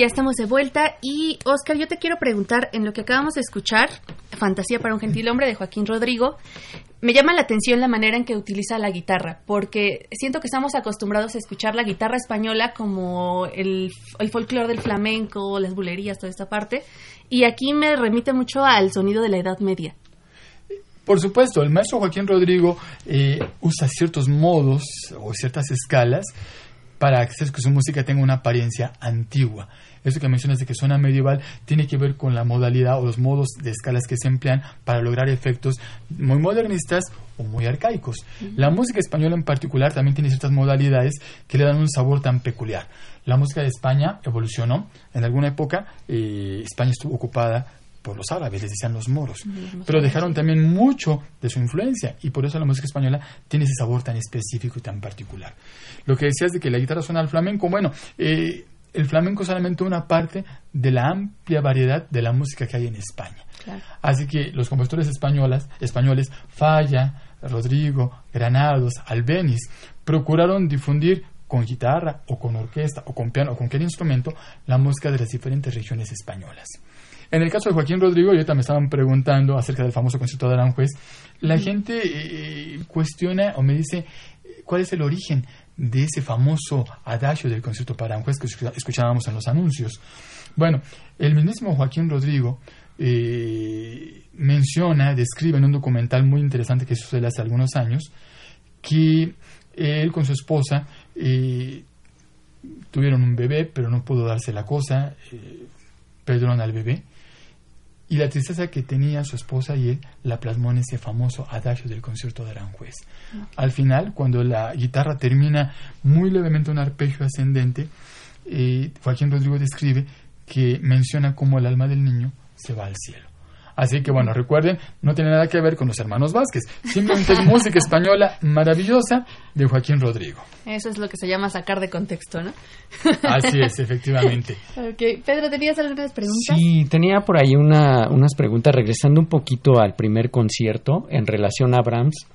[SPEAKER 3] Ya estamos de vuelta y Oscar, yo te quiero preguntar, en lo que acabamos de escuchar, Fantasía para un gentilhombre de Joaquín Rodrigo, me llama la atención la manera en que utiliza la guitarra, porque siento que estamos acostumbrados a escuchar la guitarra española como el, el folclore del flamenco, las bulerías, toda esta parte, y aquí me remite mucho al sonido de la Edad Media.
[SPEAKER 5] Por supuesto, el maestro Joaquín Rodrigo eh, usa ciertos modos o ciertas escalas para hacer que su música tenga una apariencia antigua. Eso que mencionas de que suena medieval tiene que ver con la modalidad o los modos de escalas que se emplean para lograr efectos muy modernistas o muy arcaicos. La música española en particular también tiene ciertas modalidades que le dan un sabor tan peculiar. La música de España evolucionó. En alguna época eh, España estuvo ocupada por los árabes, les decían los moros, pero dejaron también mucho de su influencia y por eso la música española tiene ese sabor tan específico y tan particular. Lo que decías de que la guitarra suena al flamenco, bueno, eh, el flamenco es solamente una parte de la amplia variedad de la música que hay en España. Así que los compositores españolas, españoles, Falla, Rodrigo, Granados, Albeniz, procuraron difundir con guitarra o con orquesta o con piano o con cualquier instrumento la música de las diferentes regiones españolas. En el caso de Joaquín Rodrigo, yo me estaban preguntando acerca del famoso concierto de Aranjuez. La gente eh, cuestiona o me dice cuál es el origen de ese famoso adagio del concierto para Aranjuez que escuchábamos en los anuncios. Bueno, el mismo Joaquín Rodrigo eh, menciona, describe en un documental muy interesante que sucede hace algunos años, que él con su esposa eh, tuvieron un bebé, pero no pudo darse la cosa, eh, perdieron al bebé, y la tristeza que tenía su esposa y él la plasmó en ese famoso adagio del concierto de Aranjuez. Al final, cuando la guitarra termina muy levemente un arpegio ascendente, eh, Joaquín Rodrigo describe que menciona cómo el alma del niño se va al cielo. Así que bueno, recuerden, no tiene nada que ver con los hermanos Vázquez. Simplemente es música española maravillosa de Joaquín Rodrigo.
[SPEAKER 3] Eso es lo que se llama sacar de contexto, ¿no?
[SPEAKER 5] Así es, efectivamente.
[SPEAKER 3] ok, Pedro, ¿tenías algunas preguntas?
[SPEAKER 4] Sí, tenía por ahí una, unas preguntas regresando un poquito al primer concierto en relación a Brahms.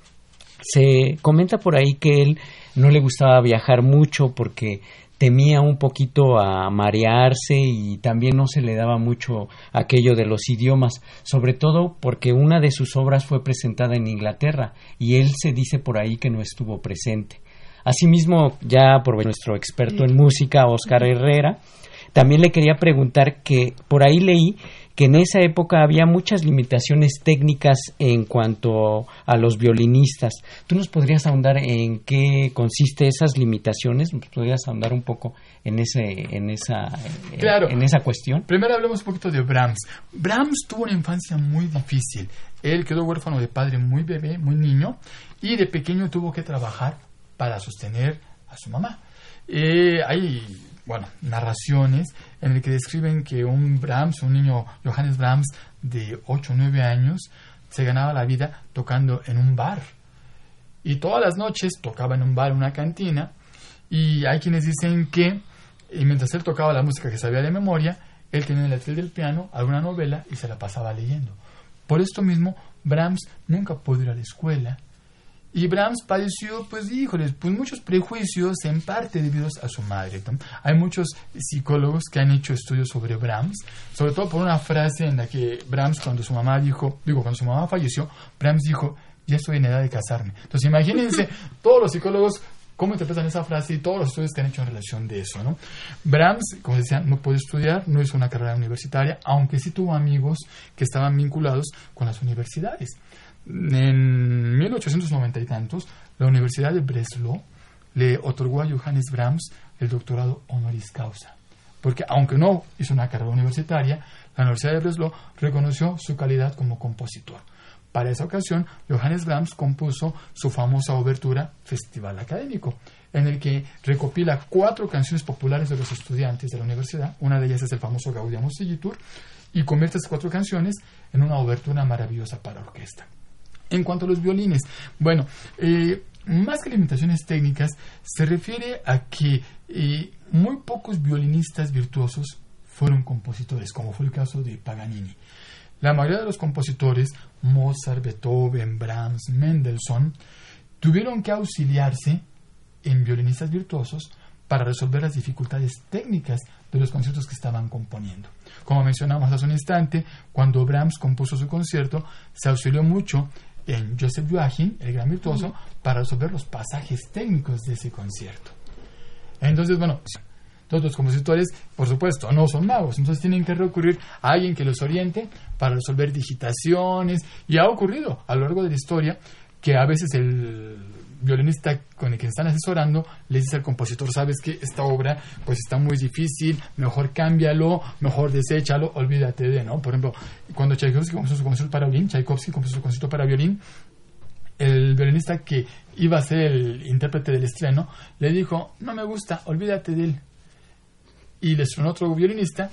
[SPEAKER 4] Se comenta por ahí que él no le gustaba viajar mucho porque temía un poquito a marearse y también no se le daba mucho aquello de los idiomas, sobre todo porque una de sus obras fue presentada en Inglaterra y él se dice por ahí que no estuvo presente. Asimismo, ya por nuestro experto en música, Oscar Herrera, también le quería preguntar que por ahí leí que en esa época había muchas limitaciones técnicas en cuanto a los violinistas. ¿Tú nos podrías ahondar en qué consiste esas limitaciones? ¿Nos podrías ahondar un poco en ese en esa
[SPEAKER 5] claro.
[SPEAKER 4] en esa cuestión?
[SPEAKER 5] Primero hablemos un poquito de Brahms. Brahms tuvo una infancia muy difícil. Él quedó huérfano de padre muy bebé, muy niño y de pequeño tuvo que trabajar para sostener a su mamá. Eh, hay bueno, narraciones en el que describen que un Brahms, un niño Johannes Brahms de 8 o 9 años, se ganaba la vida tocando en un bar. Y todas las noches tocaba en un bar, una cantina, y hay quienes dicen que y mientras él tocaba la música que sabía de memoria, él tenía en el atril del piano alguna novela y se la pasaba leyendo. Por esto mismo, Brahms nunca pudo ir a la escuela y Brahms padeció, pues, híjoles, pues muchos prejuicios en parte debidos a su madre. Hay muchos psicólogos que han hecho estudios sobre Brahms, sobre todo por una frase en la que Brahms, cuando su mamá dijo, digo, cuando su mamá falleció, Brahms dijo, ya estoy en edad de casarme. Entonces, imagínense todos los psicólogos cómo interpretan esa frase y todos los estudios que han hecho en relación de eso, ¿no? Brahms, como decía, no puede estudiar, no hizo una carrera universitaria, aunque sí tuvo amigos que estaban vinculados con las universidades. En 1890 y tantos, la Universidad de Breslau le otorgó a Johannes Brahms el doctorado honoris causa. Porque aunque no hizo una carrera universitaria, la Universidad de Breslau reconoció su calidad como compositor. Para esa ocasión, Johannes Brahms compuso su famosa obertura Festival Académico, en el que recopila cuatro canciones populares de los estudiantes de la universidad. Una de ellas es el famoso Gaudium Sigitur, y convierte esas cuatro canciones en una obertura maravillosa para orquesta. En cuanto a los violines, bueno, eh, más que limitaciones técnicas, se refiere a que eh, muy pocos violinistas virtuosos fueron compositores, como fue el caso de Paganini. La mayoría de los compositores, Mozart, Beethoven, Brahms, Mendelssohn, tuvieron que auxiliarse en violinistas virtuosos para resolver las dificultades técnicas de los conciertos que estaban componiendo. Como mencionamos hace un instante, cuando Brahms compuso su concierto, se auxilió mucho en Joseph Joachim, el gran virtuoso, para resolver los pasajes técnicos de ese concierto. Entonces, bueno, todos los compositores, por supuesto, no son magos, entonces tienen que recurrir a alguien que los oriente para resolver digitaciones, y ha ocurrido a lo largo de la historia que a veces el violinista con el que están asesorando le dice al compositor, sabes que esta obra pues está muy difícil, mejor cámbialo, mejor deséchalo, olvídate de, ¿no? Por ejemplo, cuando Tchaikovsky compuso su concierto para violín, Tchaikovsky compuso su concierto para violín, el violinista que iba a ser el intérprete del estreno le dijo, no me gusta, olvídate de él. Y le estrenó otro violinista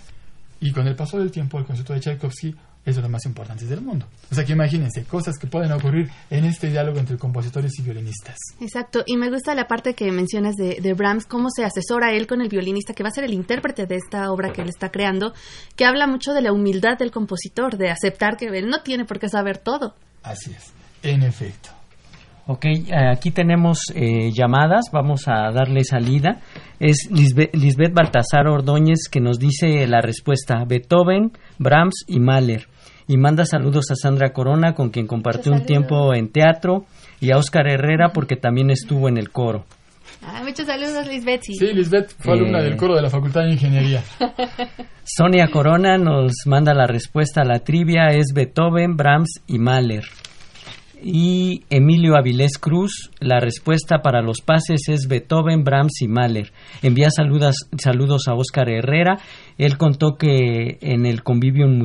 [SPEAKER 5] y con el paso del tiempo el concierto de Tchaikovsky es de los más importantes del mundo. O sea que imagínense, cosas que pueden ocurrir en este diálogo entre compositores y violinistas.
[SPEAKER 3] Exacto, y me gusta la parte que mencionas de, de, Brahms, cómo se asesora él con el violinista, que va a ser el intérprete de esta obra que él está creando, que habla mucho de la humildad del compositor, de aceptar que él no tiene por qué saber todo.
[SPEAKER 5] Así es, en efecto.
[SPEAKER 4] Ok, aquí tenemos eh, llamadas, vamos a darle salida. Es Lisbeth, Lisbeth Baltasar Ordóñez que nos dice la respuesta, Beethoven, Brahms y Mahler y manda saludos a Sandra Corona, con quien compartió un tiempo en teatro, y a Oscar Herrera, porque también estuvo en el coro.
[SPEAKER 3] Ah, muchos saludos, Lisbeth.
[SPEAKER 5] Sí, Lisbeth fue alumna del coro de la Facultad de Ingeniería.
[SPEAKER 4] Sonia Corona nos manda la respuesta a la trivia, es Beethoven, Brahms y Mahler. Y Emilio Avilés Cruz, la respuesta para los pases es Beethoven, Brahms y Mahler. Envía saludos, saludos a Oscar Herrera. Él contó que en el Convivio en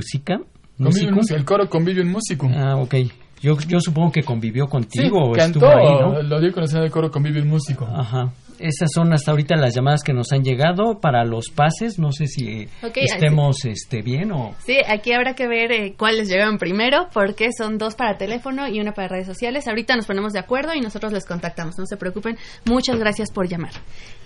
[SPEAKER 5] El coro convivió en músico.
[SPEAKER 4] Ah, ok. Yo, yo supongo que convivió contigo
[SPEAKER 5] sí, cantó,
[SPEAKER 4] estuvo ahí, ¿no?
[SPEAKER 5] Lo dio conocer el coro convivió en músico.
[SPEAKER 4] Ajá esas son hasta ahorita las llamadas que nos han llegado para los pases. No sé si estemos este, bien o...
[SPEAKER 3] Sí, aquí habrá que ver eh, cuáles llegaron primero, porque son dos para teléfono y una para redes sociales. Ahorita nos ponemos de acuerdo y nosotros les contactamos. No se preocupen. Muchas gracias por llamar.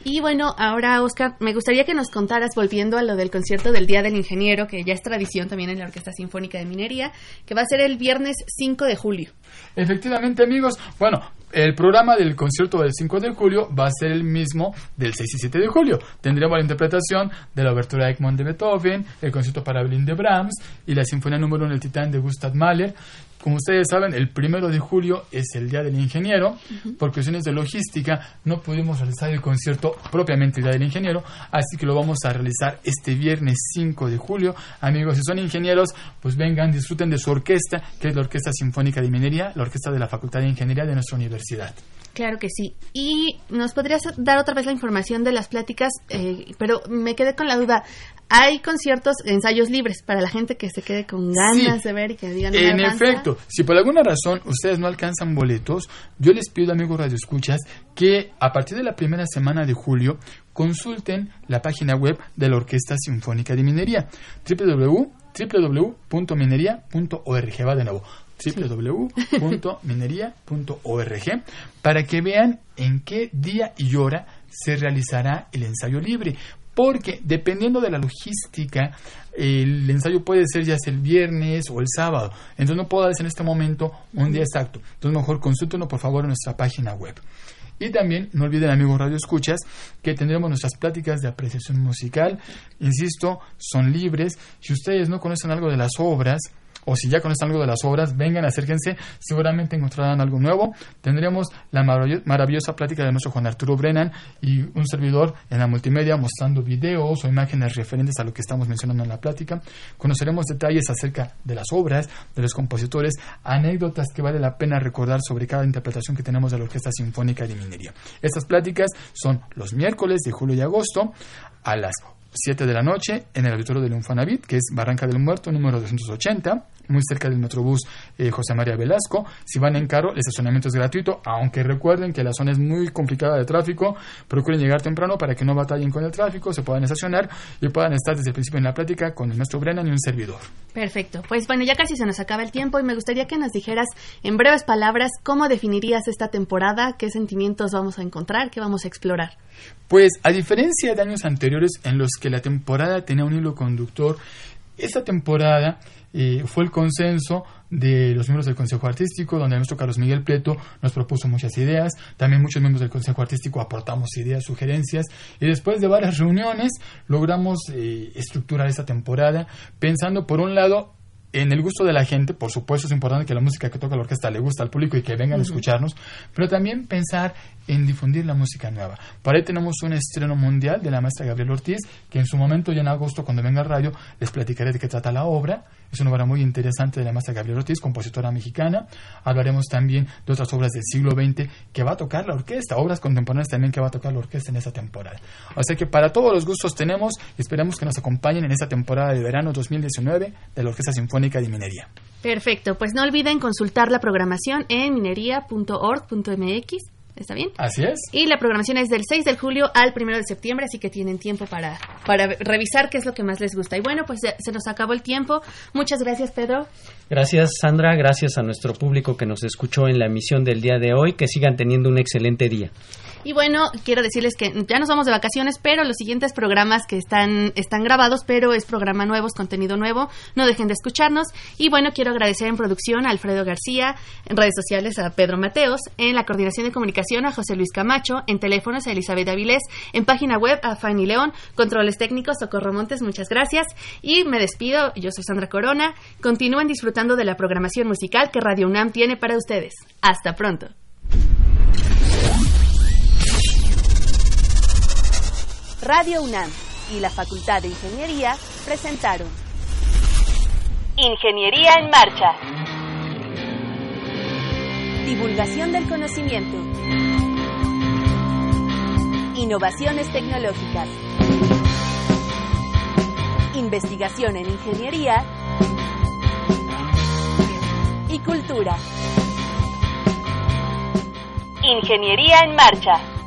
[SPEAKER 3] Y bueno, ahora, Oscar, me gustaría que nos contaras, volviendo a lo del concierto del Día del Ingeniero, que ya es tradición también en la Orquesta Sinfónica de Minería, que va a ser el viernes 5 de julio.
[SPEAKER 5] Efectivamente, amigos. Bueno, el programa del concierto del 5 de julio va a ser el mismo del 6 y 7 de julio. Tendremos la interpretación de la obertura Egmont de Beethoven, el concierto para violín de Brahms y la sinfonía número 1 del Titán de Gustav Mahler. Como ustedes saben, el primero de julio es el Día del Ingeniero. Por cuestiones de logística no pudimos realizar el concierto propiamente el Día del Ingeniero, así que lo vamos a realizar este viernes 5 de julio. Amigos, si son ingenieros, pues vengan, disfruten de su orquesta, que es la Orquesta Sinfónica de Minería, la orquesta de la Facultad de Ingeniería de nuestra universidad.
[SPEAKER 3] Claro que sí. Y nos podrías dar otra vez la información de las pláticas, eh, pero me quedé con la duda. Hay conciertos, ensayos libres para la gente que se quede con ganas de ver y que digan.
[SPEAKER 5] En efecto, si por alguna razón ustedes no alcanzan boletos, yo les pido, amigos radioescuchas, que a partir de la primera semana de julio consulten la página web de la Orquesta Sinfónica de Minería, www.minería.org. Va de nuevo, www.minería.org para que vean en qué día y hora se realizará el ensayo libre. Porque dependiendo de la logística, el ensayo puede ser ya el viernes o el sábado. Entonces no puedo darles en este momento un día exacto. Entonces mejor consúltenlo por favor en nuestra página web. Y también no olviden amigos Radio Escuchas que tendremos nuestras pláticas de apreciación musical. Insisto, son libres. Si ustedes no conocen algo de las obras, o si ya conocen algo de las obras, vengan, acérquense, seguramente encontrarán algo nuevo. Tendremos la maravillosa plática de nuestro Juan Arturo Brennan y un servidor en la multimedia mostrando videos o imágenes referentes a lo que estamos mencionando en la plática. Conoceremos detalles acerca de las obras, de los compositores, anécdotas que vale la pena recordar sobre cada interpretación que tenemos de la Orquesta Sinfónica de Minería. Estas pláticas son los miércoles de julio y agosto a las 7 de la noche en el auditorio del Infonavit, que es Barranca del Muerto, número 280, muy cerca del Metrobús eh, José María Velasco. Si van en carro, el estacionamiento es gratuito, aunque recuerden que la zona es muy complicada de tráfico. Procuren llegar temprano para que no batallen con el tráfico, se puedan estacionar y puedan estar desde el principio en la plática con el maestro Brennan y un servidor.
[SPEAKER 3] Perfecto. Pues bueno, ya casi se nos acaba el tiempo y me gustaría que nos dijeras en breves palabras cómo definirías esta temporada, qué sentimientos vamos a encontrar, qué vamos a explorar.
[SPEAKER 5] Pues a diferencia de años anteriores en los que la temporada tenía un hilo conductor, esta temporada eh, fue el consenso de los miembros del Consejo Artístico, donde nuestro Carlos Miguel Prieto nos propuso muchas ideas, también muchos miembros del Consejo Artístico aportamos ideas, sugerencias, y después de varias reuniones logramos eh, estructurar esta temporada, pensando por un lado en el gusto de la gente, por supuesto es importante que la música que toca la orquesta le guste al público y que vengan a escucharnos, pero también pensar en difundir la música nueva. Para ahí tenemos un estreno mundial de la maestra Gabriela Ortiz, que en su momento, ya en agosto, cuando venga al radio, les platicaré de qué trata la obra. Es una obra muy interesante de la maestra Gabriela Ortiz, compositora mexicana. Hablaremos también de otras obras del siglo XX que va a tocar la orquesta, obras contemporáneas también que va a tocar la orquesta en esa temporada. Sea que para todos los gustos tenemos y esperamos que nos acompañen en esta temporada de verano 2019 de la Orquesta Sinfónica de Minería.
[SPEAKER 3] Perfecto, pues no olviden consultar la programación en minería.org.mx ¿Está bien?
[SPEAKER 5] Así es.
[SPEAKER 3] Y la programación es del 6 de julio al 1 de septiembre, así que tienen tiempo para, para revisar qué es lo que más les gusta. Y bueno, pues se nos acabó el tiempo. Muchas gracias, Pedro.
[SPEAKER 4] Gracias, Sandra. Gracias a nuestro público que nos escuchó en la emisión del día de hoy. Que sigan teniendo un excelente día.
[SPEAKER 3] Y bueno, quiero decirles que ya nos vamos de vacaciones, pero los siguientes programas que están, están grabados, pero es programa nuevo, es contenido nuevo, no dejen de escucharnos. Y bueno, quiero agradecer en producción a Alfredo García, en redes sociales a Pedro Mateos, en la coordinación de comunicación a José Luis Camacho, en teléfonos a Elizabeth Avilés, en página web a Fanny León, controles técnicos Socorro Montes, muchas gracias. Y me despido, yo soy Sandra Corona. Continúen disfrutando de la programación musical que Radio UNAM tiene para ustedes. Hasta pronto.
[SPEAKER 2] Radio UNAM y la Facultad de Ingeniería presentaron Ingeniería en Marcha. Divulgación del conocimiento. Innovaciones tecnológicas. Investigación en ingeniería y cultura. Ingeniería en Marcha.